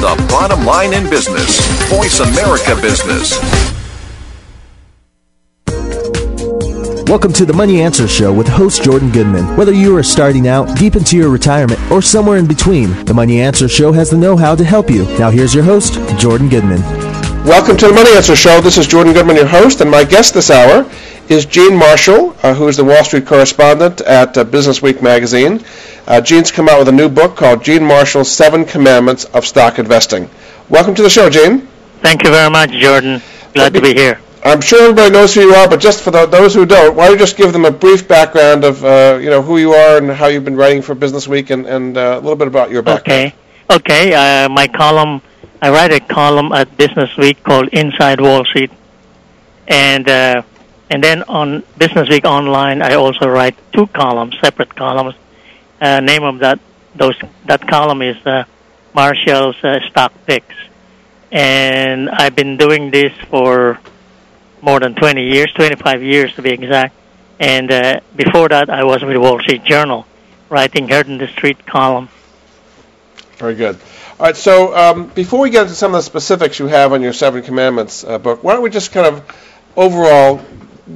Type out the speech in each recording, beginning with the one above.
the bottom line in business. Voice America Business. Welcome to the Money Answer Show with host Jordan Goodman. Whether you are starting out, deep into your retirement, or somewhere in between, the Money Answer Show has the know how to help you. Now, here's your host, Jordan Goodman. Welcome to the Money Answer Show. This is Jordan Goodman, your host, and my guest this hour is Gene Marcial, uh, who is the Wall Street correspondent at uh, Business Week magazine. Uh, Gene's come out with a new book called Gene Marcial's Seven Commandments of Stock Investing. Welcome to the show, Gene. Thank you very much, Jordan. Glad to be here. I'm sure everybody knows who you are, but just for the, those who don't, why don't you just give them a brief background of uh, you know who you are and how you've been writing for Business Week, and, and uh, a little bit about your background. Okay, okay. Uh, my column, I write a column at Business Week called Inside Wall Street, and uh, and then on Business Week Online, I also write two columns, separate columns. Uh, name of that those that column is uh, Marcial's uh, Stock Picks, and I've been doing this for more than 20 years, 25 years to be exact. And uh, before that, I was with the Wall Street Journal, writing Heard in the Street column. Very good. All right, so um, before we get into some of the specifics you have on your Seven Commandments uh, book, why don't we just kind of overall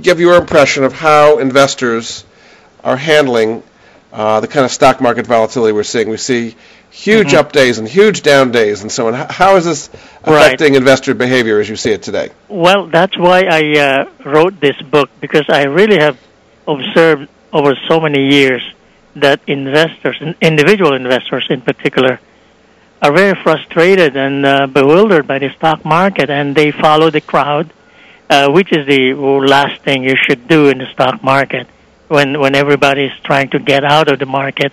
give your impression of how investors are handling uh, the kind of stock market volatility we're seeing? We see huge mm-hmm. up days and huge down days and so on. How is this affecting right. investor behavior as you see it today? Well, that's why I uh, wrote this book because I really have observed over so many years that investors, individual investors in particular, are very frustrated and uh, bewildered by the stock market, and they follow the crowd, uh, which is the last thing you should do in the stock market when when everybody is trying to get out of the market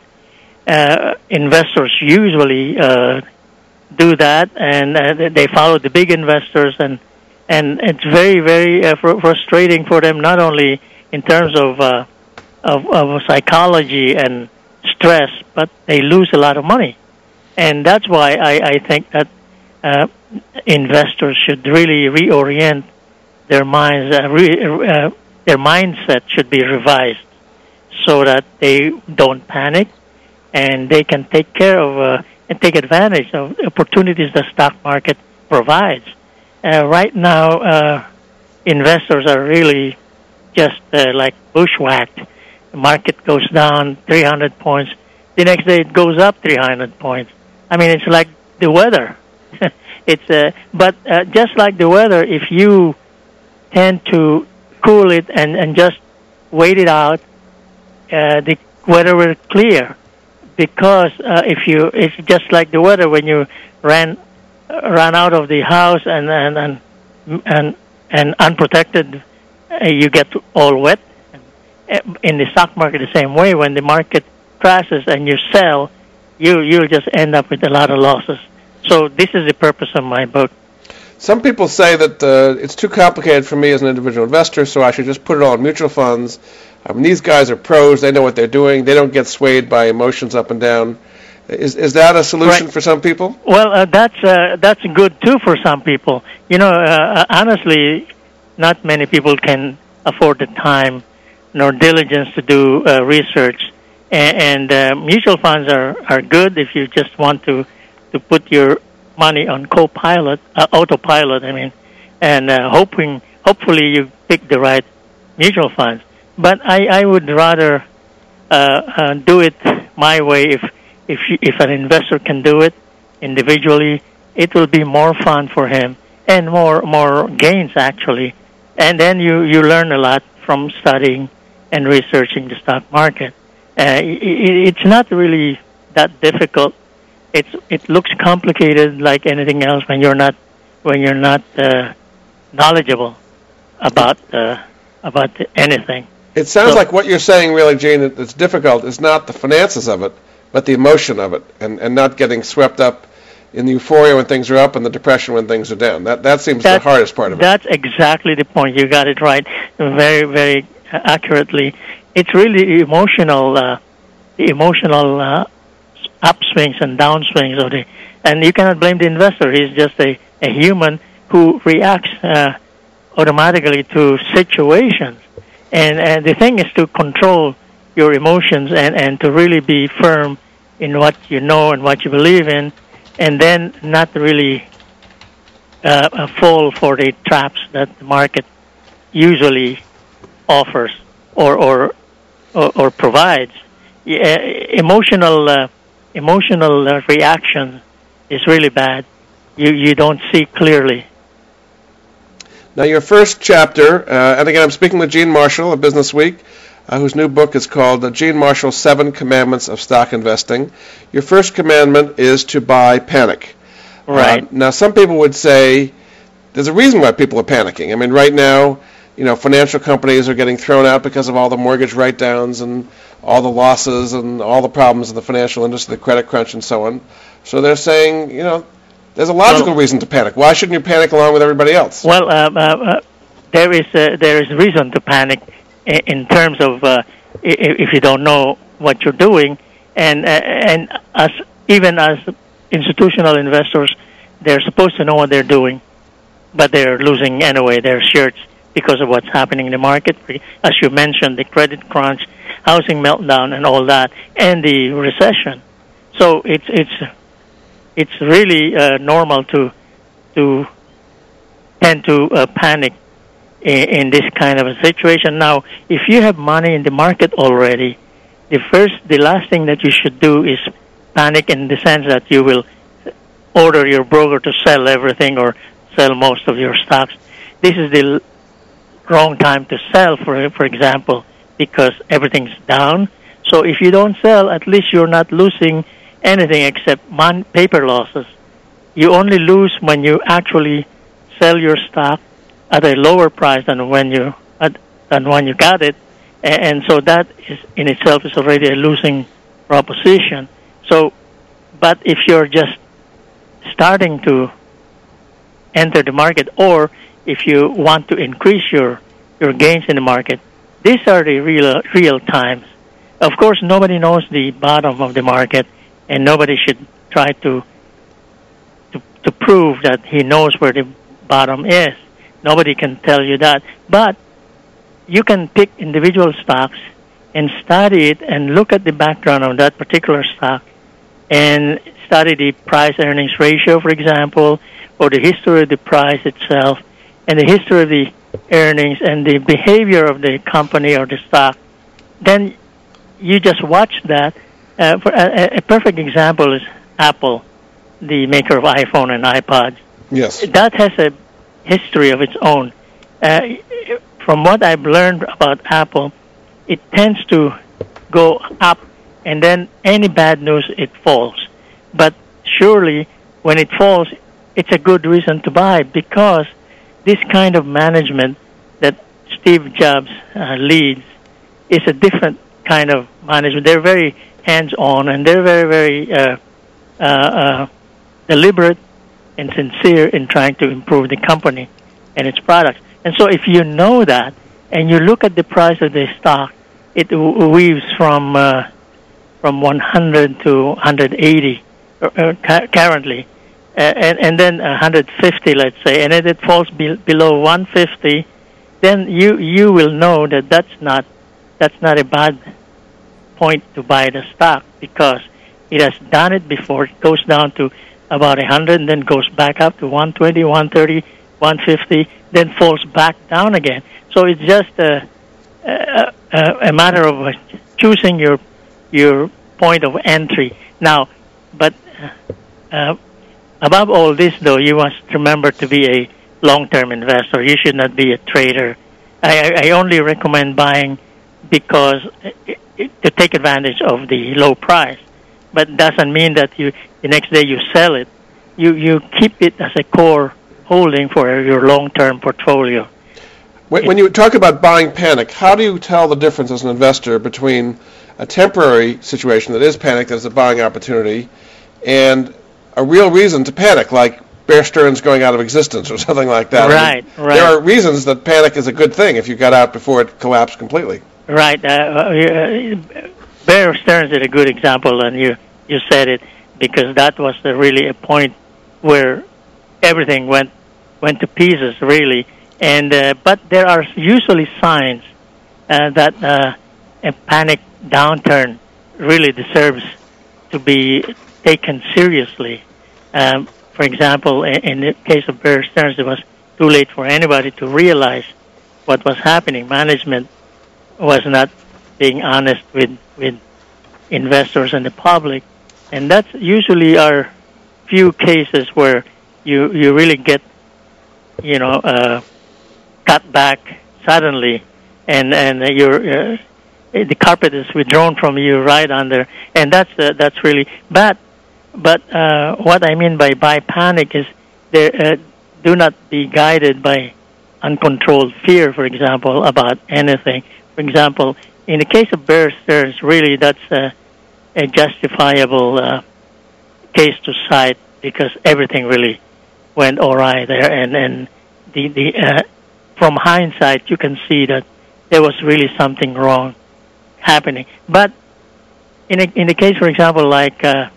uh, investors usually uh, do that, and uh, they follow the big investors, and and it's very very uh, fr- frustrating for them not only in terms of, uh, of of psychology and stress, but they lose a lot of money, and that's why I, I think that uh, investors should really reorient their minds, uh, re- uh, their mindset should be revised so that they don't panic and they can take care of uh, and take advantage of opportunities the stock market provides. Uh, right now, uh, investors are really just uh, like bushwhacked. The market goes down 300 points. The next day it goes up 300 points. I mean, it's like the weather. it's uh, but uh, just like the weather, if you tend to cool it and and just wait it out, uh, the weather will clear. Because uh, if you it's just like the weather when you ran ran out of the house and and and and, and unprotected uh, you get all wet. Uh, in the stock market the same way. When the market crashes and you sell you you'll just end up with a lot of losses. So this is the purpose of my book some people say that uh, it's too complicated for me as an individual investor, so I should just put it all in mutual funds I mean, these guys are pros. They know what they're doing. They don't get swayed by emotions up and down. Is is that a solution right. for some people? Well, uh, that's uh, that's good too for some people. You know, uh, honestly, not many people can afford the time nor diligence to do uh, research. And, and uh, mutual funds are are good if you just want to to put your money on co-pilot, uh, autopilot. I mean, and uh, hoping hopefully you pick the right mutual funds but I, I would rather uh, uh, do it my way. If if you, if an investor can do it individually, it will be more fun for him and more more gains actually. And then you you learn a lot from studying and researching the stock market. Uh, it, it's not really that difficult. It's it looks complicated like anything else when you're not when you're not uh, knowledgeable about uh, about anything. It sounds so, like what you're saying, really, Gene, that's difficult is not the finances of it, but the emotion of it, and, and not getting swept up in the euphoria when things are up and the depression when things are down. That that seems the hardest part of it. That's exactly the point. You got it right, very very accurately. It's really emotional, uh, the emotional uh, upswings and downswings of the, and you cannot blame the investor. He's just a, a human who reacts uh, automatically to situations and, and the thing is to control your emotions and, and to really be firm in what you know and what you believe in. and then not really uh, fall for the traps that the market usually offers or or or, or provides. Yeah, emotional uh, emotional uh, reaction is really bad. You you don't see clearly. Now, your first chapter, uh, and again, I'm speaking with Gene Marcial of Business Week, uh, whose new book is called uh, Gene Marcial Seven Commandments of Stock Investing. Your first commandment is to buy panic. Right. Uh, now, some people would say there's a reason why people are panicking. I mean, right now, you know, financial companies are getting thrown out because of all the mortgage write-downs and all the losses and all the problems in the financial industry, the credit crunch, and so on. So they're saying, you know, there's a logical Well- reason to panic. Why shouldn't you panic along with everybody else? Well, uh, uh, uh, there is uh, there is reason to panic in terms of uh, if you don't know what you're doing, and uh, and as even as institutional investors, they're supposed to know what they're doing, but they're losing anyway their shirts because of what's happening in the market. As you mentioned, the credit crunch, housing meltdown, and all that, and the recession. So it's it's it's really uh, normal to to tend to uh, panic in, in this kind of a situation. Now, if you have money in the market already, the first, the last thing that you should do is panic in the sense that you will order your broker to sell everything or sell most of your stocks. This is the wrong time to sell, for for example, because everything's down. So if you don't sell, at least you're not losing anything except paper losses. You only lose when you actually sell your stock at a lower price than when you at, than when you got it, A- and so that is in itself is already a losing proposition. So, but if you're just starting to enter the market, or if you want to increase your your gains in the market, these are the real real times. Of course, nobody knows the bottom of the market, and nobody should try to to, to prove that he knows where the bottom is. Nobody can tell you that. But you can pick individual stocks and study it and look at the background of that particular stock and study the price earnings ratio, for example, or the history of the price itself and the history of the earnings and the behavior of the company or the stock. Then you just watch that. Uh, for a, a perfect example is Apple, the maker of iPhone and iPods Yes. that has a history of its own. Uh, from what I've learned about Apple, it tends to go up, and then any bad news it falls. But surely, when it falls, it's a good reason to buy because this kind of management that Steve Jobs uh, leads is a different kind of management. They're very hands-on, and they're very, very uh, uh, uh, deliberate and sincere in trying to improve the company and its products. And so, if you know that and you look at the price of the stock, it weaves from uh, from 100 to 180 uh, uh, cu- currently, and and then 150, let's say, and if it falls be- below 150, then you you will know that that's not that's not a bad point to buy the stock because it has done it before. It goes down to about 100 and then goes back up to 120, 130, 150, then falls back down again. So it's just a, a, a, matter of choosing your your point of entry. Now, but uh, uh, above all this, though, you must remember to be a long-term investor. You should not be a trader. I, I only recommend buying because it, to take advantage of the low price but doesn't mean that you the next day you sell it. You you keep it as a core holding for your long-term portfolio. When, when you talk about buying panic, how do you tell the difference as an investor between a temporary situation that is panic, that is a buying opportunity, and a real reason to panic, like Bear Stearns going out of existence or something like that? I mean, Right, right. There are reasons that panic is a good thing if you got out before it collapsed completely. Right. Uh, uh, Bear Stearns is a good example, and you you said it because that was the, really a point where everything went went to pieces, really. And uh, but there are usually signs uh, that uh, a panic downturn really deserves to be taken seriously. Um, for example, in, the case of Bear Stearns, it was too late for anybody to realize what was happening. Management was not being honest with with investors and the public, and that's usually our few cases where you you really get you know uh, cut back suddenly, and and you're uh, the carpet is withdrawn from you right under, and that's uh, that's really bad. But uh, what I mean by by panic is there uh, do not be guided by uncontrolled fear, for example, about anything. For example, in the case of Bear Stearns, really that's a, a justifiable uh, case to cite because everything really went awry there, and and the the uh, from hindsight you can see that there was really something wrong happening. But in a, in the case, for example, like uh,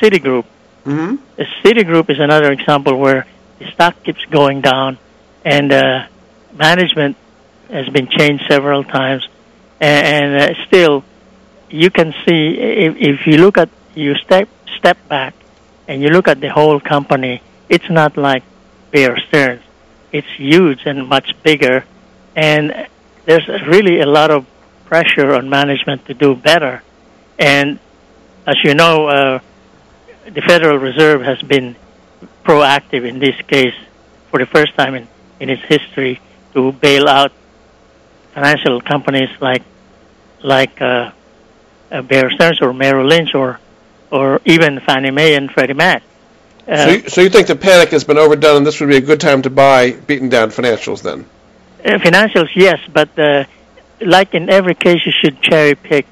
Citigroup, Mm-hmm. Citigroup is another example where the stock keeps going down, and uh, management has been changed several times, and, and uh, still, you can see if, if you look at you step step back, and you look at the whole company, it's not like Bear Stearns. It's huge and much bigger, and there's really a lot of pressure on management to do better. And as you know, uh, the Federal Reserve has been proactive in this case for the first time in, in its history to bail out financial companies like like uh, uh, Bear Stearns or Merrill Lynch or or even Fannie Mae and Freddie Mac. Uh, so, you, so you think the panic has been overdone, and this would be a good time to buy beaten down financials then? Uh, financials, yes, but uh, like in every case, you should cherry pick.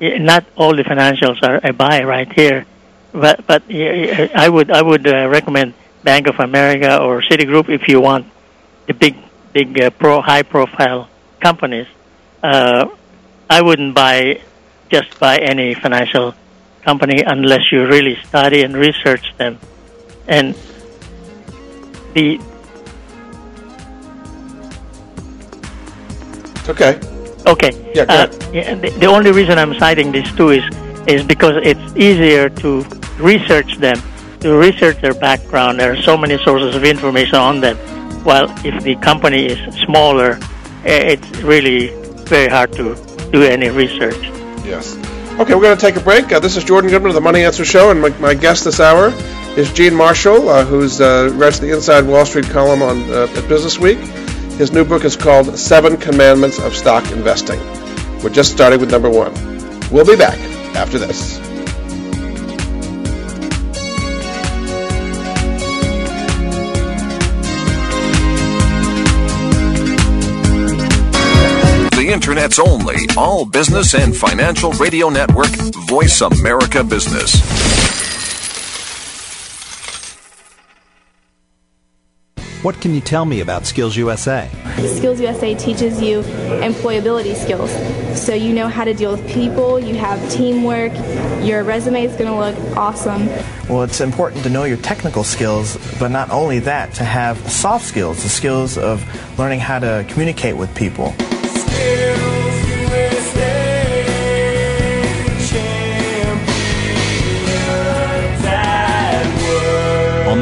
Not all the financials are a buy right here, but but I would I would uh, recommend Bank of America or Citigroup if you want the big big uh, pro high profile companies. Uh, I wouldn't buy just buy any financial company unless you really study and research them, and the Okay. Okay. Yeah, Uh, yeah, the, the only reason I'm citing these two is is because it's easier to research them, to research their background. There are so many sources of information on them. While if the company is smaller, eh, it's really very hard to do any research. Yes. Okay, we're going to take a break. Uh, this is Jordan Goodman of the Money Answer Show, and my, my guest this hour is Gene Marcial, uh, who's uh, writes the Inside Wall Street column on uh, at Business Week. His new book is called Seven Commandments of Stock Investing. We're just starting with number one. We'll be back after this. The Internet's only all business and financial radio network, Voice America Business. What can you tell me about Skills USA? Skills USA teaches you employability skills. So you know how to deal with people, you have teamwork, your resume is going to look awesome. Well, it's important to know your technical skills, but not only that, to have soft skills, the skills of learning how to communicate with people.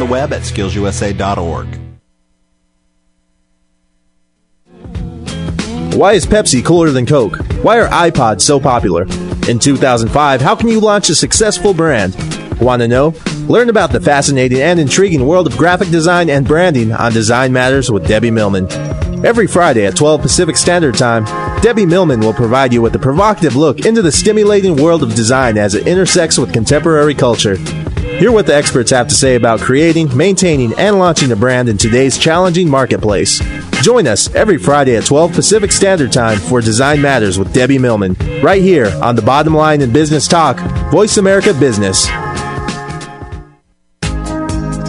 Web at skillsusa.org. Why is Pepsi cooler than Coke? Why are iPods so popular? In 2005, how can you launch a successful brand? Want to know? Learn about the fascinating and intriguing world of graphic design and branding on Design Matters with Debbie Millman. Every Friday at 12 Pacific Standard Time, Debbie Millman will provide you with a provocative look into the stimulating world of design as it intersects with contemporary culture. Hear what the experts have to say about creating, maintaining, and launching a brand in today's challenging marketplace. Join us every Friday at 12 Pacific Standard Time for Design Matters with Debbie Millman, right here on the Bottom Line in Business Talk, Voice America Business.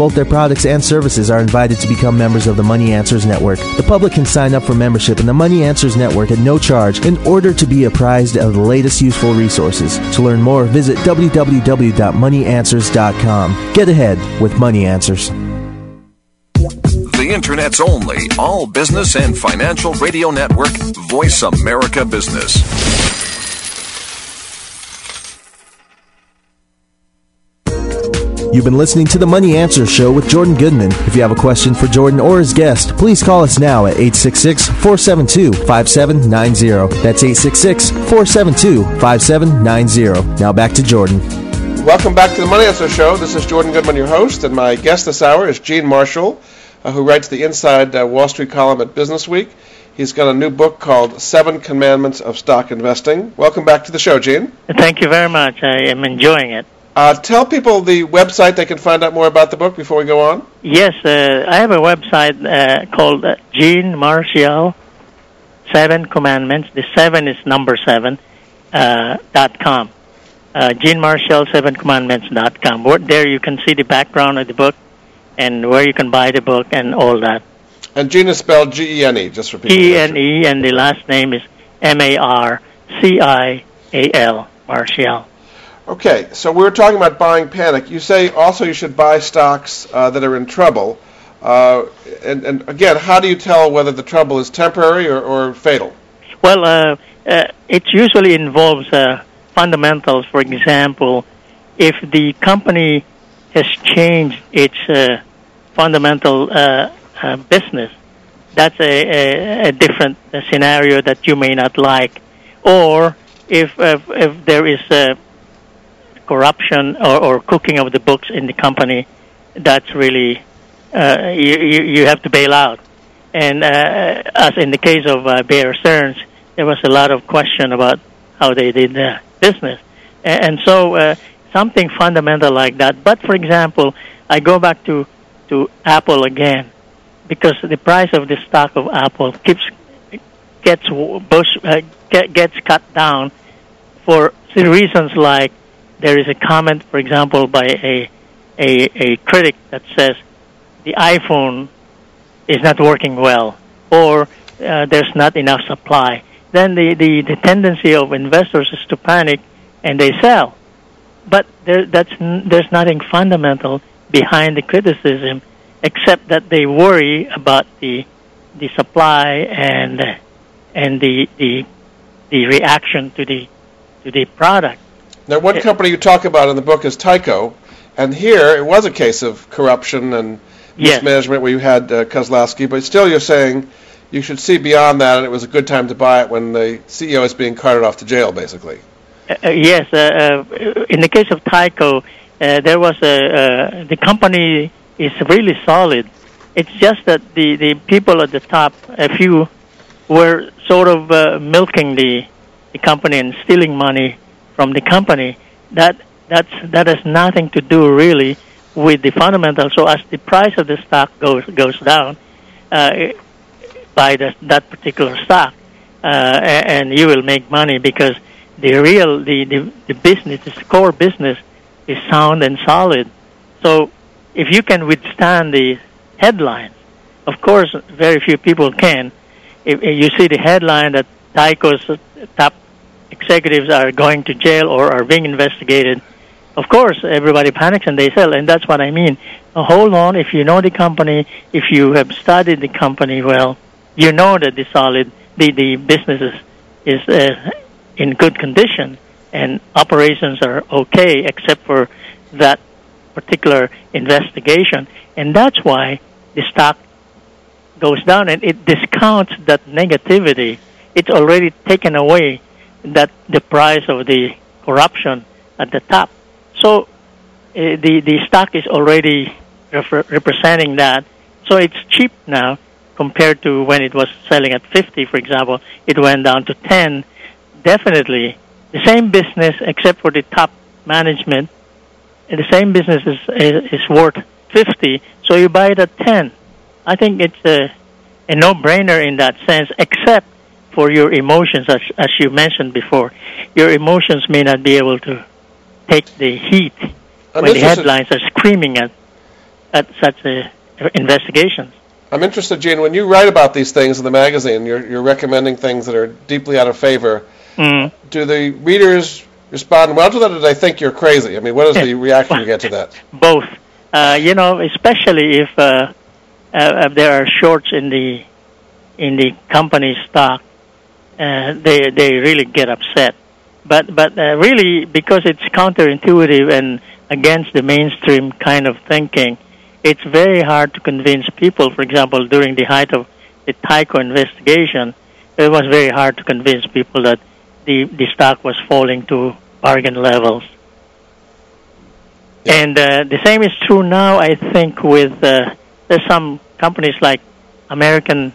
both their products and services are invited to become members of the Money Answers Network. The public can sign up for membership in the Money Answers Network at no charge in order to be apprised of the latest useful resources. To learn more, visit www.moneyanswers.com. Get ahead with Money Answers. The Internet's only all business and financial radio network, Voice America Business. You've been listening to the Money Answer Show with Jordan Goodman. If you have a question for Jordan or his guest, please call us now at 866 472 5790. That's 866 472 5790. Now back to Jordan. Welcome back to the Money Answer Show. This is Jordan Goodman, your host, and my guest this hour is Gene Marcial, uh, who writes the Inside uh, Wall Street column at Business Week. He's got a new book called Seven Commandments of Stock Investing. Welcome back to the show, Gene. Thank you very much. I am enjoying it. Uh, tell people the website they can find out more about the book before we go on. Yes, uh, I have a website uh, called uh, Gene Marcial Seven Commandments. The seven is number seven uh, dot com. Uh, Gene Marcial Seven Commandments dot com. There you can see the background of the book and where you can buy the book and all that. And Gene is spelled G-E-N-E, just for people. G E N E and the last name is M A R C I A L Marcial. Okay, so we were talking about buying panic. You say also you should buy stocks uh, that are in trouble. Uh, and, and again, how do you tell whether the trouble is temporary or, or fatal? Well, uh, uh, it usually involves uh, fundamentals. For example, if the company has changed its uh, fundamental business, that's a, a, a different scenario that you may not like. Or if if, if there is uh, corruption or, or cooking of the books in the company, that's really uh, you, you you have to bail out. And uh, as in the case of uh, Bear Stearns, there was a lot of question about how they did their business, and, and so uh, something fundamental like that. But for example, I go back to to Apple again because the price of the stock of Apple keeps gets bush, uh, get, gets cut down for reasons like there is a comment, for example, by a a, a critic that says the iPhone is not working well or uh, there's not enough supply. Then the, the, the tendency of investors is to panic and they sell. But there, that's, there's nothing fundamental behind the criticism except that they worry about the, the supply and, and the, the, the reaction to the, to the product. Now, one company you talk about in the book is Tyco, and here it was a case of corruption and Yes. mismanagement where you had uh, Kozlowski, but still you're saying you should see beyond that, and it was a good time to buy it when the CEO is being carted off to jail, basically. Uh, uh, yes, uh, uh, in the case of Tyco, uh, there was a uh, the company is really solid. It's just that the the people at the top, a few, were sort of uh, milking the the company and stealing money from the company. That that's that has nothing to do really with the fundamentals. So as the price of the stock goes goes down, uh, by the, that particular stock, uh, and you will make money because the real the, the, the business, the core business, is sound and solid. So if you can withstand the headlines, of course, very few people can. If, if you see the headline that Tyco's top executives are going to jail or are being investigated, of course, everybody panics and they sell, and that's what I mean. Hold on, if you know the company, if you have studied the company well, you know that the solid, the, the business is, is uh, in good condition and operations are okay except for that particular investigation. And that's why the stock goes down and it discounts that negativity. It's already taken away that the price of the corruption at the top. So uh, the the stock is already refer- representing that. So it's cheap now compared to when it was selling at 50, for example. It went down to 10. Definitely the same business, except for the top management. The same business is, is, is worth 50, so you buy it at 10. I think it's a, a no-brainer in that sense, except for your emotions, as, as you mentioned before. Your emotions may not be able to take the heat I'm when the headlines are screaming at at such a, investigations. I'm interested, Gene, when you write about these things in the magazine, you're, you're recommending things that are deeply out of favor. Mm. Do the readers respond well to that, or do they think you're crazy? I mean, what is the reaction you get to that? Both, uh, you know, especially if uh, uh, there are shorts in the in the company stock, uh, they they really get upset. But but uh, really, because it's counterintuitive and against the mainstream kind of thinking, it's very hard to convince people. For example, during the height of the Tyco investigation, it was very hard to convince people that the the stock was falling to bargain levels. And uh, the same is true now, I think, with uh, there's some companies like American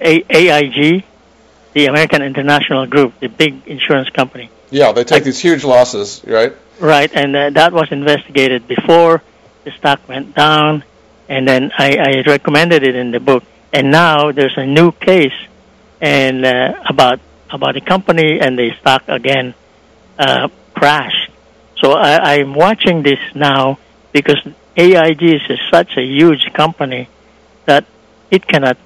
A- AIG, the American International Group, the big insurance company. Yeah, they take these huge losses, right? Right, and uh, that was investigated before the stock went down, and then I, I recommended it in the book. And now there's a new case, and uh, about about the company and the stock again uh, crashed. So I, I'm watching this now because AIG is such a huge company that it cannot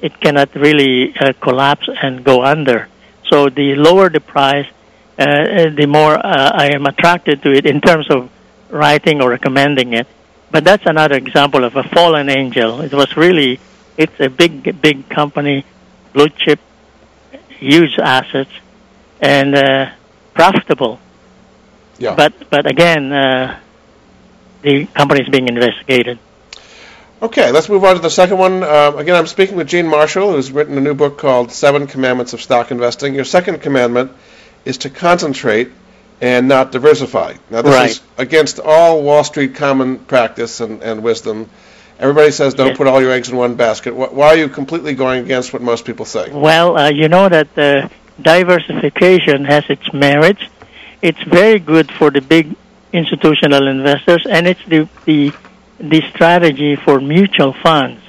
it cannot really uh, collapse and go under. So the lower the price, uh, the more uh, I am attracted to it in terms of writing or recommending it. But that's another example of a fallen angel. It was really, it's a big, big company, blue chip, huge assets, and uh, profitable. Yeah. But but again, uh, the company is being investigated. Okay, let's move on to the second one. Um, again, I'm speaking with Gene Marcial, who's written a new book called Seven Commandments of Stock Investing. Your second commandment is to concentrate and not diversify. Now, this Right. is against all Wall Street common practice and, and wisdom. Everybody says don't put all your eggs in one basket. Why are you completely going against what most people say? Well, uh, you know that uh, diversification has its merits. It's very good for the big institutional investors, and it's the the the strategy for mutual funds.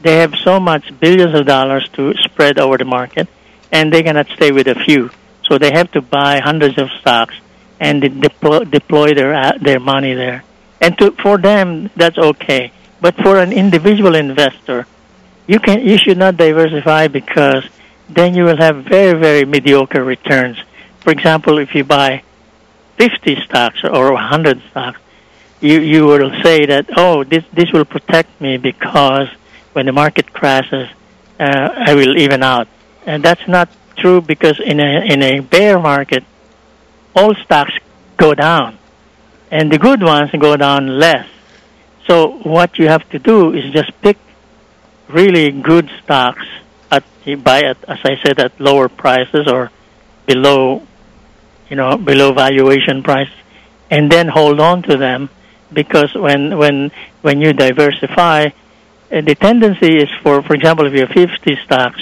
They have so much billions of dollars to spread over the market, and they cannot stay with a few. So they have to buy hundreds of stocks and de- deploy, deploy their uh, their money there. And to, for them, that's okay. But for an individual investor, you can you should not diversify because then you will have very very mediocre returns. For example, if you buy 50 stocks or 100 stocks, you you will say that oh this this will protect me because when the market crashes, uh, I will even out, and that's not true because in a in a bear market, all stocks go down, and the good ones go down less. So what you have to do is just pick really good stocks at buy at as I said at lower prices or below you know below valuation price and then hold on to them because when when when you diversify uh, the tendency is for for example if you have 50 stocks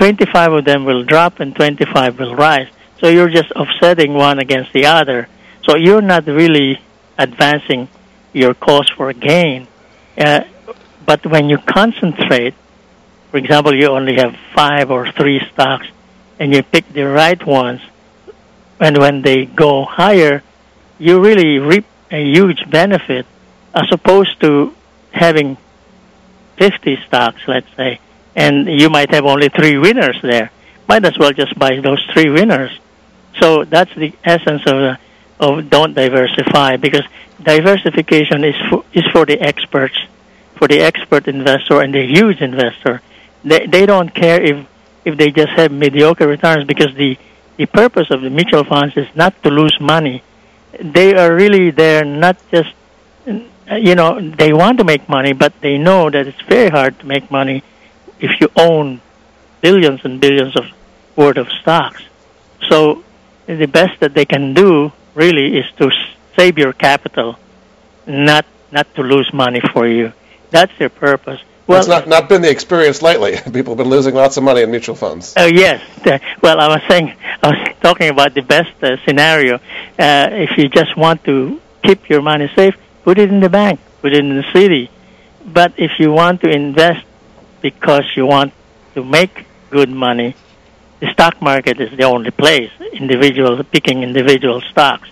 25 of them will drop and 25 will rise. So you're just offsetting one against the other. So you're not really advancing your cause for gain. Uh, but when you concentrate for example you only have five or three stocks and you pick the right ones and when they go higher you really reap a huge benefit as opposed to having 50 stocks, let's say, and you might have only three winners there. Might as well just buy those three winners. So that's the essence of the, of don't diversify because diversification is for, is for the experts, for the expert investor and the huge investor. They they don't care if if they just have mediocre returns because the the purpose of the mutual funds is not to lose money. They are really there not just you know they want to make money, but they know that it's very hard to make money if you own billions and billions of worth of stocks. So the best that they can do really is to save your capital, not not to lose money for you. That's their purpose. Well, it's not not been the experience lately. People have been losing lots of money in mutual funds. Oh yes. Well, I was saying, I was talking about the best uh, scenario. Uh, if you just want to keep your money safe, put it in the bank, put it in the city. But if you want to invest because you want to make good money, the stock market is the only place. Individual picking individual stocks.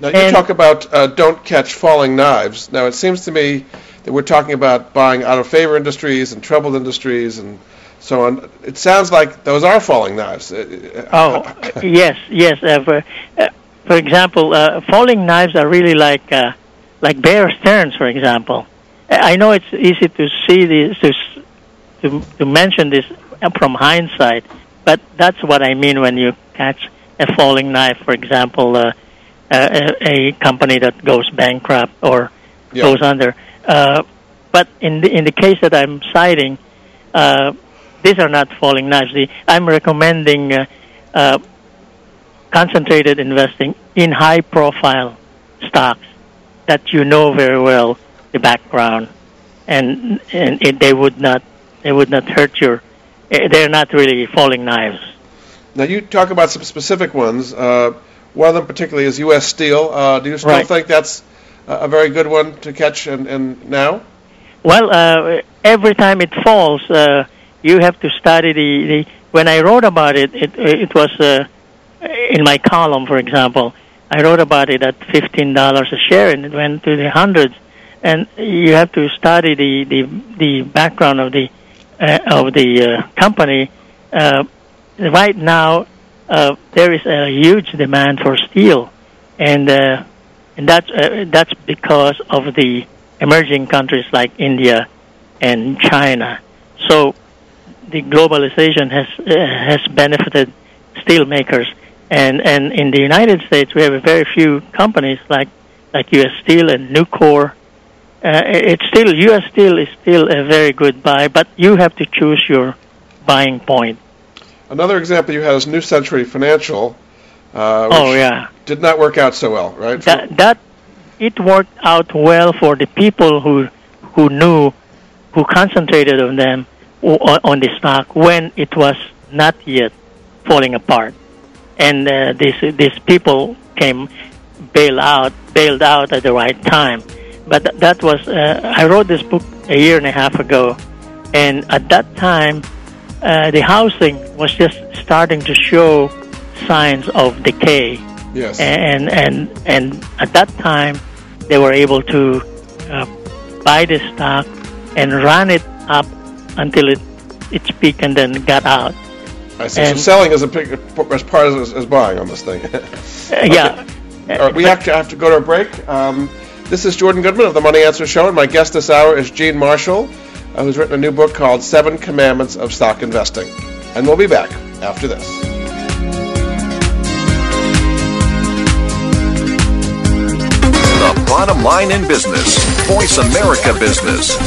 Now you and talk about uh, don't catch falling knives. Now it seems to me that we're talking about buying out of favor industries and troubled industries and so on. It sounds like those are falling knives. Uh, oh, yes, yes. Uh, for, uh, for example, uh, falling knives are really like uh, like Bear Stearns, for example. I know it's easy to see this, to, to, to mention this from hindsight, but that's what I mean when you catch a falling knife. For example, uh, a, a company that goes bankrupt or yeah. goes under. Uh, but in the in the case that I'm citing, uh, these are not falling knives. The, I'm recommending uh, uh, concentrated investing in high-profile stocks that you know very well the background, and and it, they would not they would not hurt your. Eh, they're not really falling knives. Now you talk about some specific ones. Uh, one of them particularly is U.S. Steel. Uh, do you still right. think that's a very good one to catch and, and now? Well, uh, every time it falls, uh, you have to study the, the. When I wrote about it, it it was uh, in my column, for example. I wrote about it at fifteen dollars a share, and it went to the hundreds. And you have to study the the, the background of the uh, of the uh, company. Uh, right now, uh, there is a huge demand for steel, and uh, and that's uh, that's because of the emerging countries like India and China. So the globalization has uh, has benefited steel makers, and and in the United States we have very few companies like like U.S. Steel and Nucor. Uh, it's still U.S. Steel is still a very good buy, but you have to choose your buying point. Another example you had is New Century Financial. Uh, oh yeah. Did not work out so well, right? That that it worked out well for the people who who knew, who concentrated on them on, on the stock when it was not yet falling apart, and uh, these these people came bail out bailed out at the right time. But th- that was uh, I wrote this book a year and a half ago, and at that time, uh, the housing was just starting to show signs of decay. Yes. And and and at that time, they were able to uh, buy the stock and run it up until it its peak and then got out. I see. And so selling is a big, as part as, as buying on this thing. okay. Yeah. All right, we have to have to go to a break. Um, this is Jordan Goodman of the Money Answer Show, and my guest this hour is Gene Marcial, uh, who's written a new book called Seven Commandments of Stock Investing. And we'll be back after this. Bottom line in business. Voice America Business.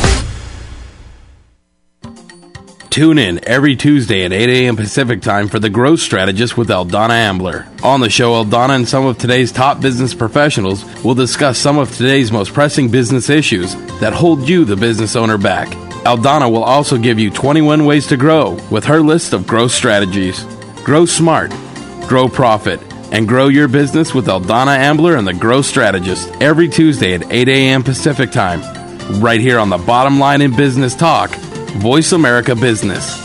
Tune in every Tuesday at 8 a.m. Pacific time for The Growth Strategist with Eldonna Ambler. On the show, Eldonna and some of today's top business professionals will discuss some of today's most pressing business issues that hold you, the business owner, back. Eldonna will also give you 21 ways to grow with her list of growth strategies. Grow smart, grow profit, and grow your business with Eldonna Ambler and the Growth Strategist every Tuesday at 8 a.m. Pacific Time, right here on the Bottom Line in Business Talk, Voice America Business.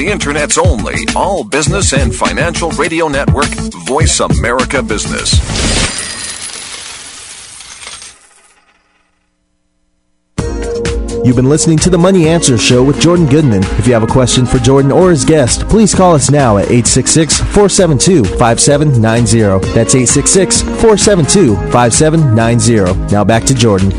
The Internet's only all business and financial radio network, Voice America Business. You've been listening to the Money Answer Show with Jordan Goodman. If you have a question for Jordan or his guest, please call us now at 866 472 5790. That's 866 472 5790. Now back to Jordan.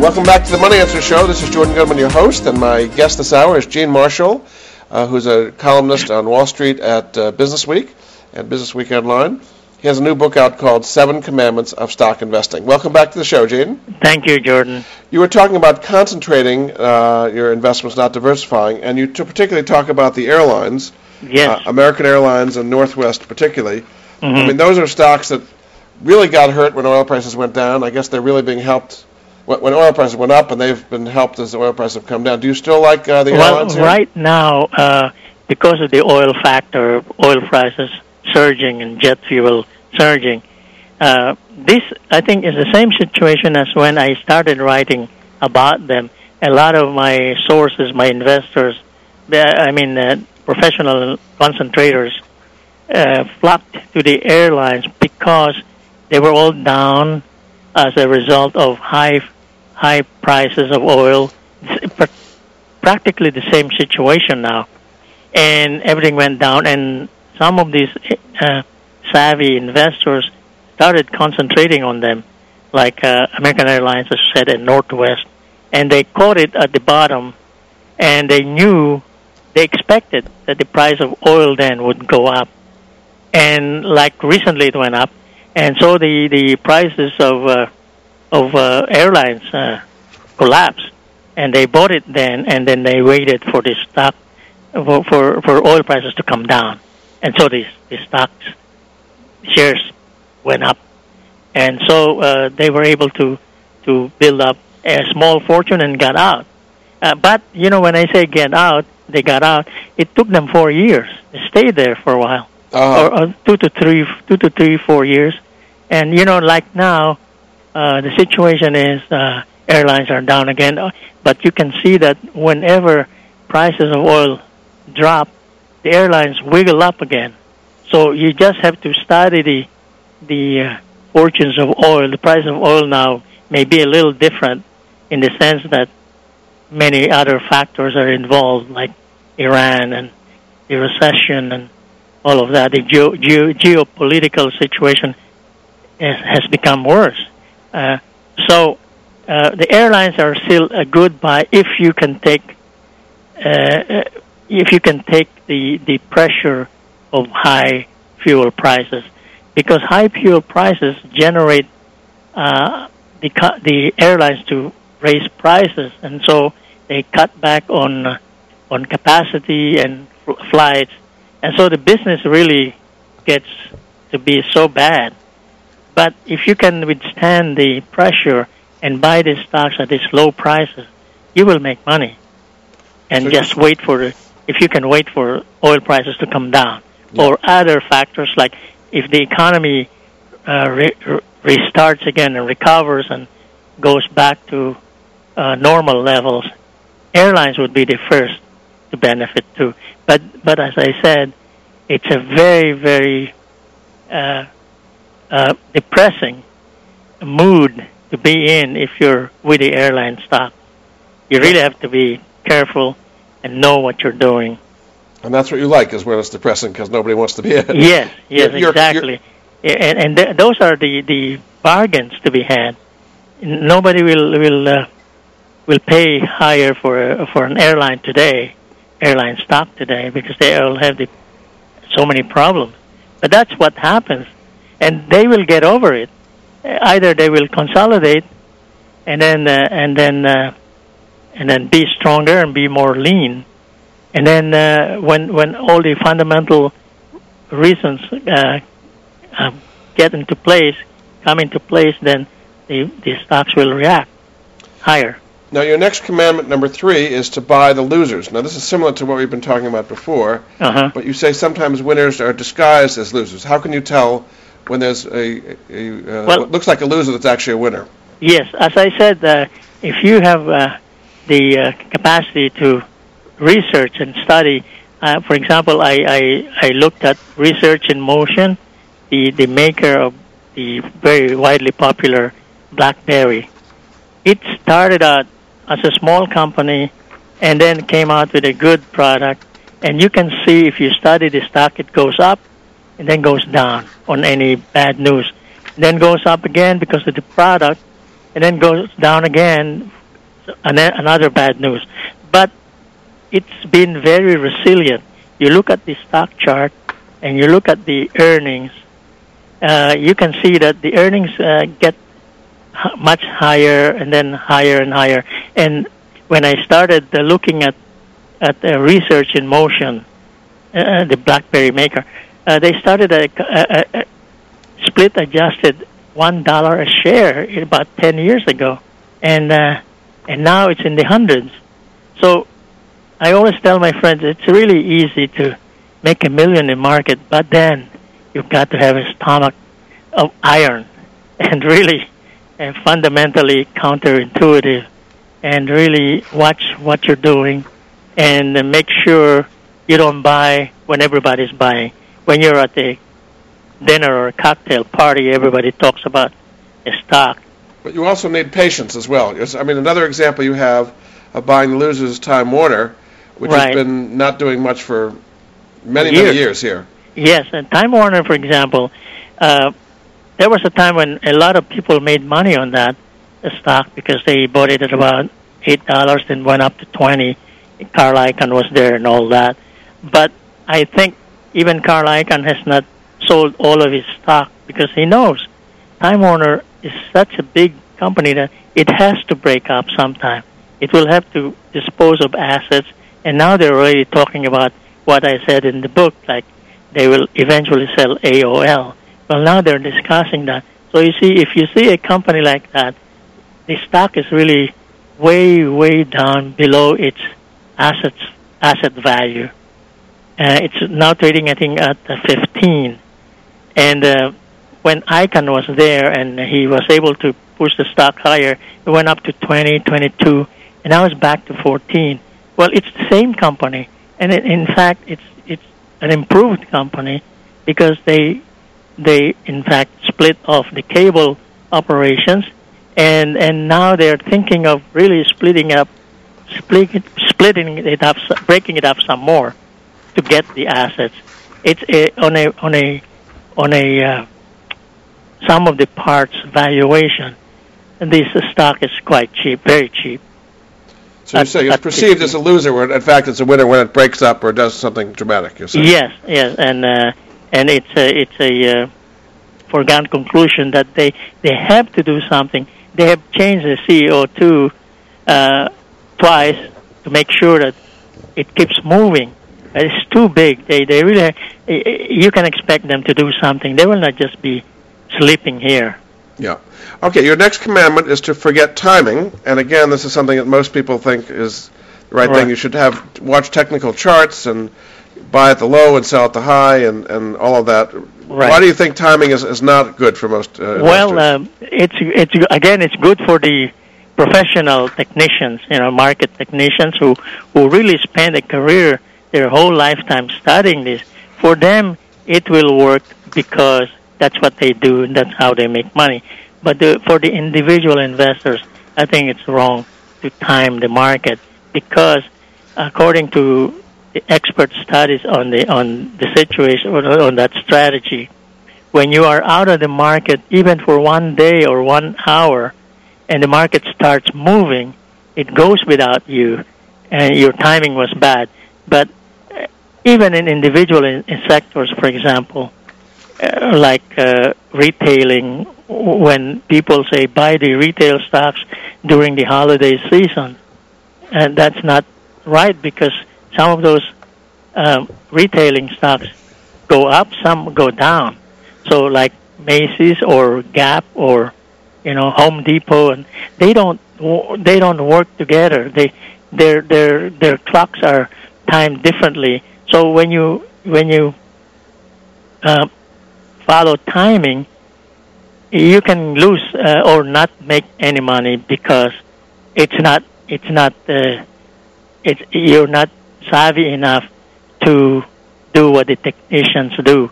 Welcome back to the Money Answer Show. This is Jordan Goodman, your host, and my guest this hour is Gene Marcial, uh, who's a columnist on Wall Street at uh, Business Week and Business Week Online. He has a new book out called Seven Commandments of Stock Investing. Welcome back to the show, Gene. Thank you, Jordan. You were talking about concentrating uh, your investments, not diversifying, and you t- particularly talk about the airlines. Yes. Uh, American Airlines and Northwest, particularly. Mm-hmm. I mean, those are stocks that really got hurt when oil prices went down. I guess they're really being helped when oil prices went up, and they've been helped as the oil prices have come down. Do you still like uh, the well, airlines? Here? right now, uh, because of the oil factor, oil prices surging and jet fuel surging, uh, this I think is the same situation as when I started writing about them. A lot of my sources, my investors, I mean uh, professional concentrators, uh, flocked to the airlines because they were all down as a result of high high prices of oil. Practically the same situation now, and everything went down. And some of these uh, savvy investors started concentrating on them, like uh, American Airlines, as said, and Northwest, and they caught it at the bottom, and they knew, they expected that the price of oil then would go up, and like recently it went up, and so the the prices of uh, of uh, airlines uh, collapsed, and they bought it then, and then they waited for the stock for for, for oil prices to come down, and so the the stocks shares went up, and so uh, they were able to to build up a small fortune and got out. Uh, but you know, when I say get out, they got out. It took them four years. They stayed there for a while, uh-huh. or, or two to three, two to three, four years. And you know, like now, uh, the situation is uh, airlines are down again. But you can see that whenever prices of oil drop, the airlines wiggle up again. So you just have to study the the uh, fortunes of oil. The price of oil now may be a little different in the sense that many other factors are involved, like Iran and the recession and all of that. The geo- geo- geopolitical situation has become worse. Uh, so uh, the airlines are still a good buy if you can take uh, if you can take the the pressure of high fuel prices, because high fuel prices generate uh, the the airlines to raise prices, and so they cut back on uh, on capacity and flights, and so the business really gets to be so bad. But if you can withstand the pressure and buy these stocks at these low prices, you will make money. And So just wait for if you can wait for oil prices to come down, Yeah. or other factors like if the economy uh, re- re- restarts again and recovers and goes back to uh, normal levels, airlines would be the first to benefit too. But but as I said, it's a very very uh, uh, depressing mood to be in if you're with the airline stock. You really have to be careful and know what you're doing. And that's what you like, is when it's depressing because nobody wants to be it. Yes, yes, You're- you're- exactly. and and th- those are the, the bargains to be had. Nobody will will uh, will pay higher for a, for an airline today, airline stock today, because they all have the, so many problems. But that's what happens, and they will get over it. Either they will consolidate, and then uh, and then uh, and then be stronger and be more lean, and then uh, when when all the fundamental reasons uh, uh, get into place, come into place, then the, the stocks will react higher. Now, your next commandment, number three, is to buy the losers. Now, this is similar to what we've been talking about before, Uh-huh. but you say sometimes winners are disguised as losers. How can you tell when there's a, a uh, Well- what looks like a loser that's actually a winner? Yes, as I said, uh, if you have uh, the uh, capacity to research and study, uh, for example, I, I, I looked at Research in Motion, the, the maker of the very widely popular BlackBerry. It started out as a small company and then came out with a good product. And you can see if you study the stock, it goes up and then goes down on any bad news. Then goes up again because of the product, and then goes down again, an- another bad news. But it's been very resilient. You look at the stock chart and you look at the earnings, uh, you can see that the earnings uh, get much higher and then higher and higher. And when I started uh, looking at at uh, research in motion, uh, the BlackBerry maker, uh, they started a, a, a split adjusted one dollar a share about ten years ago, and uh, and now it's in the hundreds. So I always tell my friends it's really easy to make a million in market, but then you've got to have a stomach of iron and really and fundamentally counterintuitive and really watch what you're doing and make sure you don't buy when everybody's buying. When you're at a dinner or a cocktail party, everybody talks about a stock. But you also need patience as well. I mean, another example you have of buying the losers Time Warner, which Right. has been not doing much for many, Years. many years here. Yes, and Time Warner, for example, uh, there was a time when a lot of people made money on that stock because they bought it at about eight dollars, then went up to twenty. Carl Icahn was there and all that, but I think even Carl Icahn has not sold all of his stock because he knows Time Warner is such a big company that it has to break up sometime. It will have to dispose of assets, and now they're already talking about what I said in the book, like they will eventually sell AOL. Well, now they're discussing that. So you see, if you see a company like that, the stock is really way, way down below its assets asset value. Uh, it's now trading, I think, at uh, 15. And uh, when Icahn was there and he was able to push the stock higher, it went up to 20, 22, and now it's back to 14. Well, it's the same company, and it, in fact, it's it's an improved company because they they in fact split off the cable operations, and and now they're thinking of really splitting up, split, splitting it up, breaking it up some more to get the assets. It's a, on a on a on a uh, sum of the parts valuation. And this stock is quite cheap, very cheap. So you say it's perceived as a loser, when in fact it's a winner when it breaks up or does something dramatic. You're saying. Yes, yes, and uh, and it's a it's a uh, foregone conclusion that they they have to do something. They have changed the CEO too uh, twice to make sure that it keeps moving. It's too big. They they really you can expect them to do something. They will not just be sleeping here. Yeah. Okay, your next commandment is to forget timing, and again, this is something that most people think is the right, Right. thing. You should have watch technical charts and buy at the low and sell at the high, and, and all of that. Right. Why do you think timing is, is not good for most? Uh, Well, um, it's it's again, it's good for the professional technicians, you know, market technicians who who really spend a career, their whole lifetime studying this. For them, it will work because that's what they do and that's how they make money. But the, for the individual investors, I think it's wrong to time the market because, according to the expert studies on the on the situation on that strategy. When you are out of the market, even for one day or one hour, and the market starts moving, it goes without you, and your timing was bad. But even in individual in, in sectors, for example, uh, like uh, retailing, when people say buy the retail stocks during the holiday season, and that's not right because some of those um, retailing stocks go up, some go down. So like Macy's or Gap or you know Home Depot, and they don't they don't work together. They their their their clocks are timed differently. So when you when you uh, follow timing, you can lose uh, or not make any money because it's not it's not uh, it's you're not savvy enough to do what the technicians do.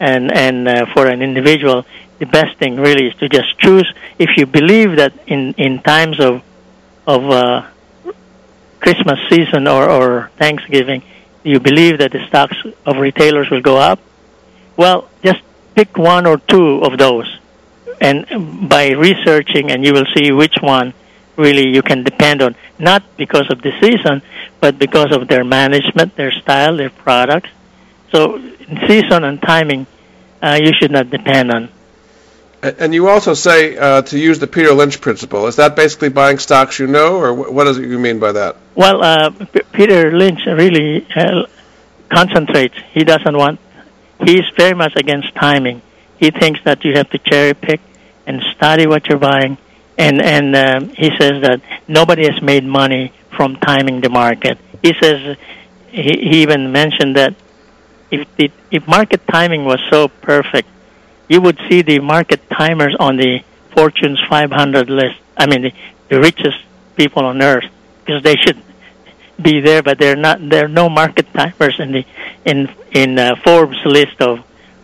And and uh, for an individual the best thing really is to just choose. If you believe that in in times of of uh, Christmas season or or Thanksgiving you believe that the stocks of retailers will go up? Well just pick one or two of those. And by researching and you will see which one really you can depend on. Not because of the season but because of their management their style their products so season and timing uh, you should not depend on and you also say uh, to use the Peter Lynch principle. Is that basically buying stocks you know, or what does it you mean by that? Well, uh, P- Peter Lynch really uh, concentrates. He doesn't want. He's very much against timing. He thinks that you have to cherry pick and study what you're buying. And and um, he says that nobody has made money from timing the market. He says he, he even mentioned that if the, if market timing was so perfect, you would see the market timers on the Fortune's 500 list. I mean, the, the richest people on earth, because they should be there, but they're not. There are no market timers in the in in uh, Forbes list of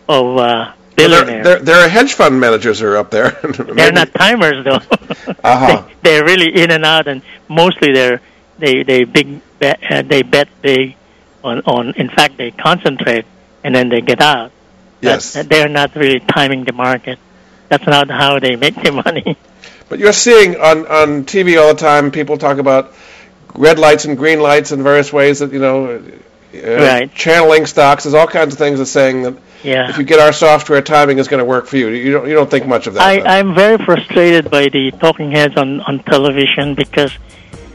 of uh, billionaires. Well, there, there, are hedge fund managers who are up there. they're not timers though. uh-huh. they, they're really in and out, and mostly they're they they big bet, uh, they bet big on on. In fact, they concentrate and then they get out. Yes, but they're not really timing the market. That's not how they make their money. But you're seeing on on TV all the time people talk about red lights and green lights in various ways that you know. Uh, right. Channeling stocks. There's all kinds of things that saying that yeah. if you get our software, timing is going to work for you. You don't you don't think much of that. I, I'm very frustrated by the talking heads on on television because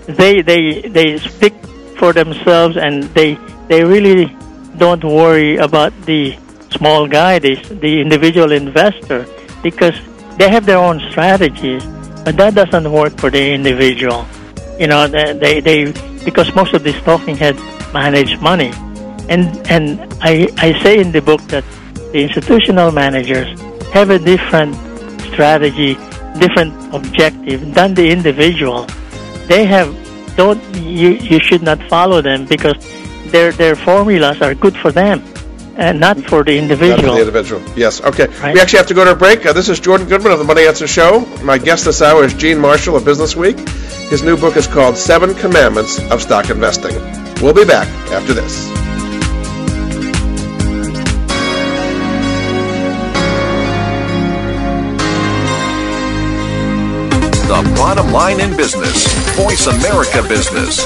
they they they speak for themselves and they they really don't worry about the small guy, the the individual investor, because they have their own strategies, but that doesn't work for the individual. You know, they they because most of these talking heads manage money, and and I I say in the book that the institutional managers have a different strategy, different objective than the individual. They have don't you you should not follow them because their their formulas are good for them and not for the individual. Not for the individual. Yes. Okay. Right. We actually have to go to a break. Uh, this is Jordan Goodman of the Money Answer Show. My guest this hour is Gene Marcial of Business Week. His new book is called Seven Commandments of Stock Investing. We'll be back after this. The bottom line in business. Voice America Business.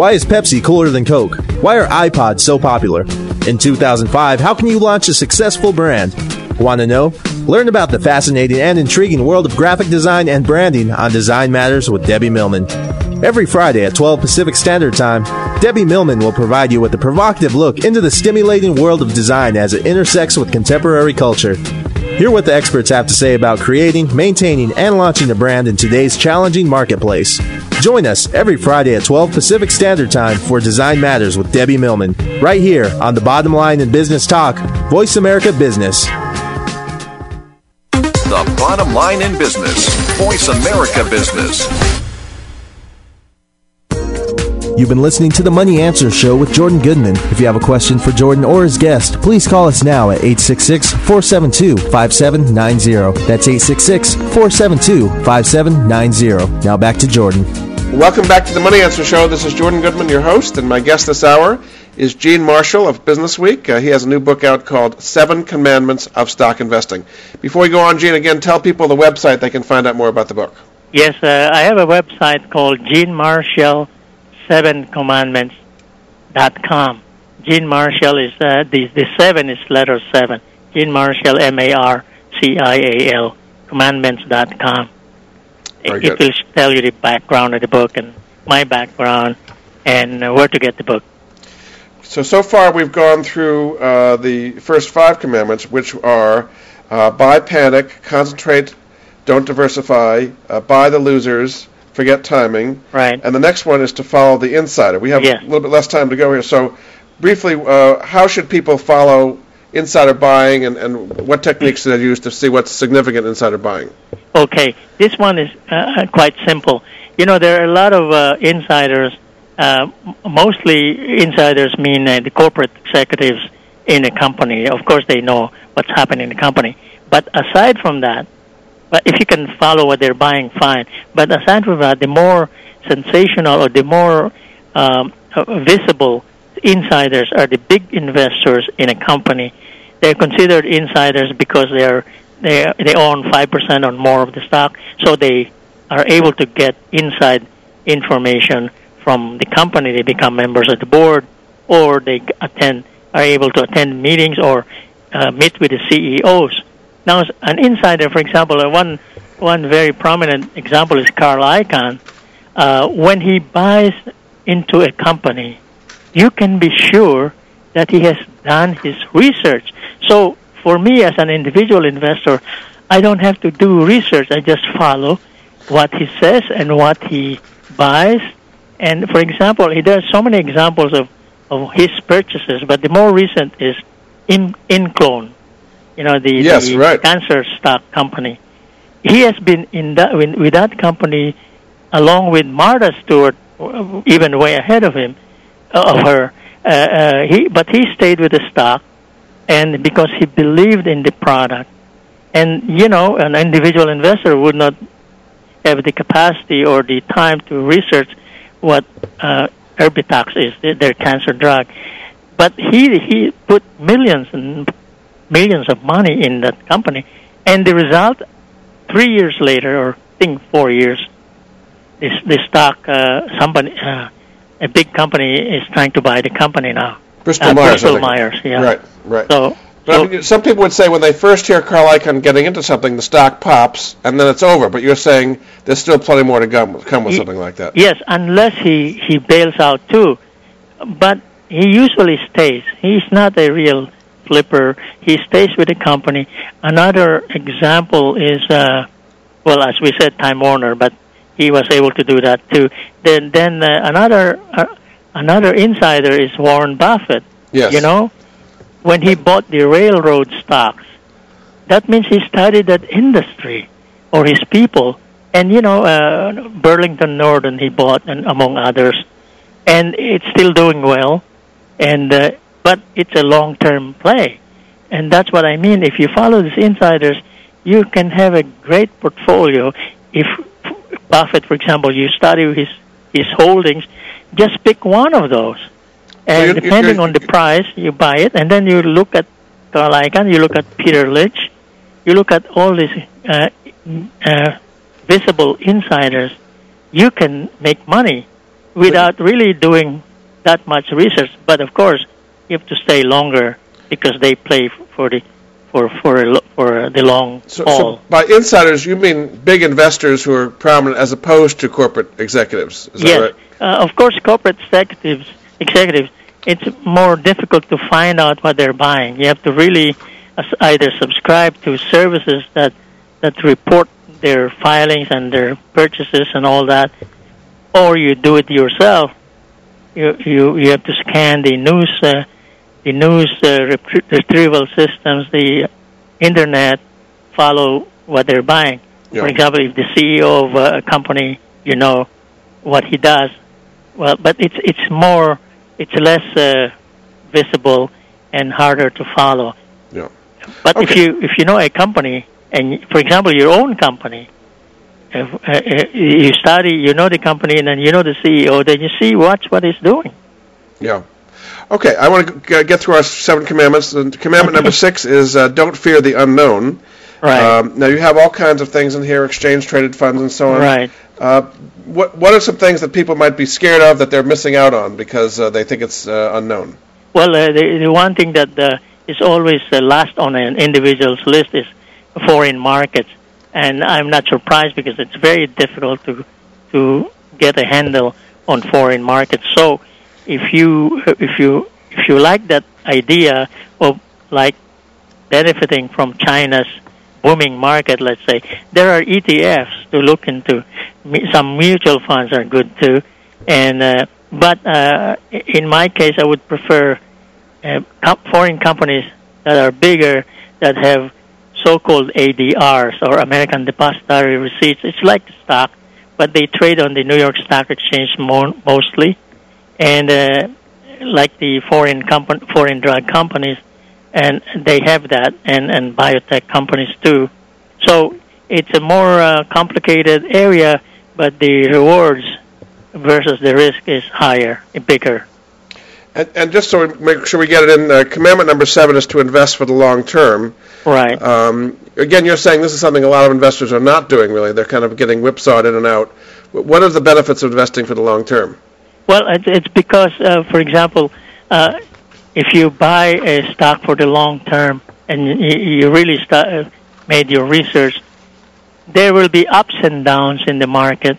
Why is Pepsi cooler than Coke? Why are iPods so popular? In 2005, how can you launch a successful brand? Want to know? Learn about the fascinating and intriguing world of graphic design and branding on Design Matters with Debbie Millman. Every Friday at 12 Pacific Standard Time, Debbie Millman will provide you with a provocative look into the stimulating world of design as it intersects with contemporary culture. Hear what the experts have to say about creating, maintaining, and launching a brand in today's challenging marketplace. Join us every Friday at 12 Pacific Standard Time for Design Matters with Debbie Millman, right here on the Bottom Line in Business Talk, Voice America Business. The bottom line in business, Voice America Business. You've been listening to the Money Answer Show with Jordan Goodman. If you have a question for Jordan or his guest, please call us now at 866 472 5790. That's 866 472 5790. Now back to Jordan. Welcome back to the Money Answer Show. This is Jordan Goodman, your host, and my guest this hour is Gene Marcial of Business Week. Uh, he has a new book out called Seven Commandments of Stock Investing. Before we go on, Gene, again, tell people the website they can find out more about the book. Yes, uh, I have a website called Gene Marcial Seven Commandments dot com. Gene Marcial is uh, the the seven is letter seven. Gene Marshall M A R C I A L commandments dot com. Very It good. will tell you the background of the book and my background and uh, where to get the book. So, so far we've gone through uh, the first five commandments, which are uh, buy panic, concentrate, don't diversify, uh, buy the losers, forget timing. Right. And the next one is to follow the insider. We have Yes. a little bit less time to go here. So, briefly, uh, how should people follow insider buying and, and what techniques do they use to see what's significant insider buying? Okay, this one is uh, quite simple. You know, there are a lot of uh, insiders. Uh, mostly, insiders mean uh, the corporate executives in a company. Of course, they know what's happening in the company. But aside from that, if you can follow what they're buying, fine. But aside from that, the more sensational or the more um, uh, visible insiders are the big investors in a company. They're considered insiders because they're they they own five percent or more of the stock, so they are able to get inside information from the company. They become members of the board, or they attend are able to attend meetings or uh, meet with the CEOs. Now, an insider, for example, uh, one one very prominent example is Carl Icahn. Uh, when he buys into a company, you can be sure that he has done his research. So, for me as an individual investor, I don't have to do research. I just follow what he says and what he buys. And for example, there are so many examples of, of his purchases, but the more recent is in ImClone, you know, the, Yes, the right. cancer stock company. He has been in that with, that company along with Martha Stewart, even way ahead of him, uh, of her. Uh, uh, he, but he stayed with the stock, and because he believed in the product, and you know, an individual investor would not have the capacity or the time to research what uh, Erbitux is, their- cancer drug. But he he put millions and millions of money in that company, and the result, three years later, or I think four years, this the stock uh, somebody uh, a big company is trying to buy the company now. Bristol Myers. Bristol. Myers, yeah. Right, right. So, But I mean, some people would say when they first hear Carl Icahn getting into something, the stock pops and then it's over. But you're saying there's still plenty more to come, come with Ye- something like that. Yes, unless he he bails out too, but he usually stays. He's not a real flipper. He stays with the company. Another example is, uh, well, as we said, Time Warner, but he was able to do that too. Then then uh, another uh, another insider is Warren Buffett. Yes. You know, when he bought the railroad stocks, that means he studied that industry or his people. And you know, uh, Burlington Northern he bought, and among others. and it's still doing well, and uh, but it's a long-term play, and that's what I mean. If you follow these insiders, you can have a great portfolio. If Buffett, for example, you study his his holdings, just pick one of those, and you're- depending you're- on the price, you buy it, and then you look at Carl Icahn, you look at Peter Lynch, you look at all these uh, uh, visible insiders, you can make money without really doing that much research. But of course, you have to stay longer because they play for the for for a for the long So, haul. so by insiders, you mean big investors who are prominent as opposed to corporate executives. Is yes, that right? Uh, of course, corporate executives executives. It's more difficult to find out what they're buying. You have to really uh, either subscribe to services that that report their filings and their purchases and all that, or you do it yourself. You you you have to scan the news uh, the news uh, retrieval systems, the internet, follow what they're buying. Yeah. For example, if the CEO of a company, you know what he does. Well, but it's it's more, it's less uh, visible and harder to follow. Yeah. But if you if you know a company, and for example your own company, if, uh, uh, you study, you know the company, and then you know the CEO, then you see watch what he's doing. Yeah. Okay, I want to get through our seven commandments. And commandment number six is uh, don't fear the unknown. Right. Um, now you have all kinds of things in here, exchange traded funds and so on. Right. Uh, what what are some things that people might be scared of that they're missing out on because uh, they think it's uh, unknown? Well, uh, the, the one thing that uh, is always uh, last on an individual's list is foreign markets, and I'm not surprised because it's very difficult to to get a handle on foreign markets. So, if you if you if you like that idea of like benefiting from China's booming market, let's say, there are ETFs to look into. Some mutual funds are good too, and uh, but uh, in my case, I would prefer uh, foreign companies that are bigger that have so-called ADRs or American Depository Receipts. It's like stock, but they trade on the New York Stock Exchange mo- mostly, and uh, like the foreign company, foreign drug companies, and they have that, and and biotech companies too. So it's a more uh, complicated area, but the rewards versus the risk is higher, bigger. And, and just so we make sure we get it in, uh, commandment number seven is to invest for the long term. Right. Um, again, you're saying this is something a lot of investors are not doing. Really, they're kind of getting whipsawed in and out. What are the benefits of investing for the long term? Well, it's, it's because, uh, for example, uh, if you buy a stock for the long term and you, really start, uh, made your research, there will be ups and downs in the market,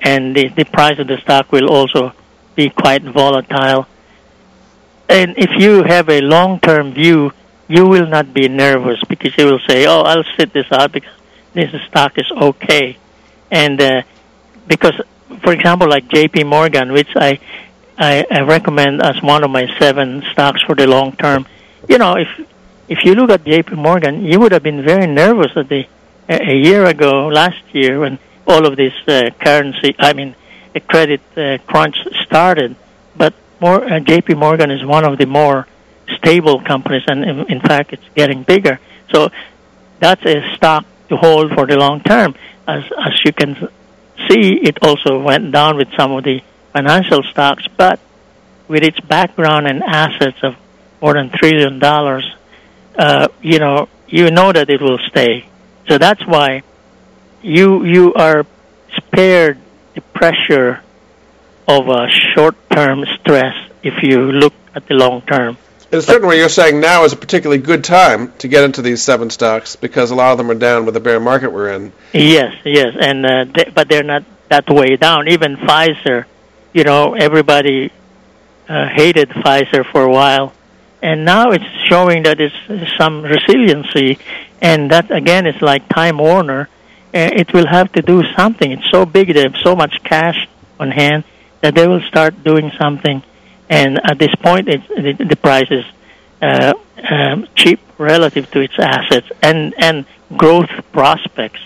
and the, the price of the stock will also be quite volatile. And if you have a long term view, you will not be nervous because you will say, "Oh, I'll sit this out because this stock is okay," and uh, because, for example, like J.P. Morgan, which I, I I recommend as one of my seven stocks for the long term. You know, if if you look at J.P. Morgan, you would have been very nervous at the a, a year ago, last year, when all of this uh, currency, I mean, the credit uh, crunch started. But more, uh, J.P. Morgan is one of the more stable companies, and in, in fact, it's getting bigger. So that's a stock to hold for the long term. As as you can see, it also went down with some of the financial stocks, but with its background and assets of more than trillion dollars, uh, you know, you know that it will stay. So that's why you you are spared the pressure of a short-term stress if you look at the long term. In a certain way, you're saying now is a particularly good time to get into these seven stocks because a lot of them are down with the bear market we're in. Yes, yes, and uh, they, but they're not that way down. Even Pfizer, you know, everybody uh, hated Pfizer for a while, and now it's showing that it's some resiliency, and that again is like Time Warner. Uh, it will have to do something. It's so big; they have so much cash on hand that they will start doing something. And at this point, it's, the, the price is uh, um, cheap relative to its assets and and growth prospects.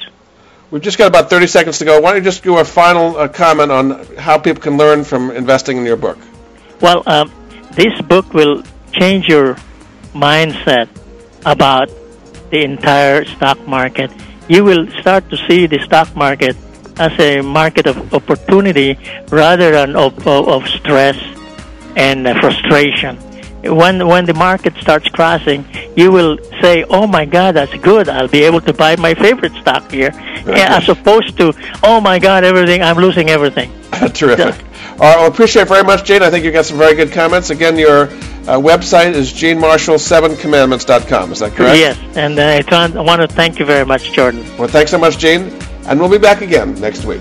We've just got about 30 seconds to go. Why don't you just do a final uh, comment on how people can learn from investing in your book? Well, um, this book will change your mindset about the entire stock market. You will start to see the stock market as a market of opportunity rather than of, of, of stress and uh, frustration. When when the market starts crashing, you will say, "Oh my God, that's good! I'll be able to buy my favorite stock here," as opposed to, "Oh my God, everything! I'm losing everything." Terrific. All right, well, appreciate it very much, Gene. I think you got some very good comments. Again, your uh, website is genemarcial7commandments.com. Is that correct? Yes, and uh, I want to thank you very much, Jordan. Well, thanks so much, Gene, and we'll be back again next week.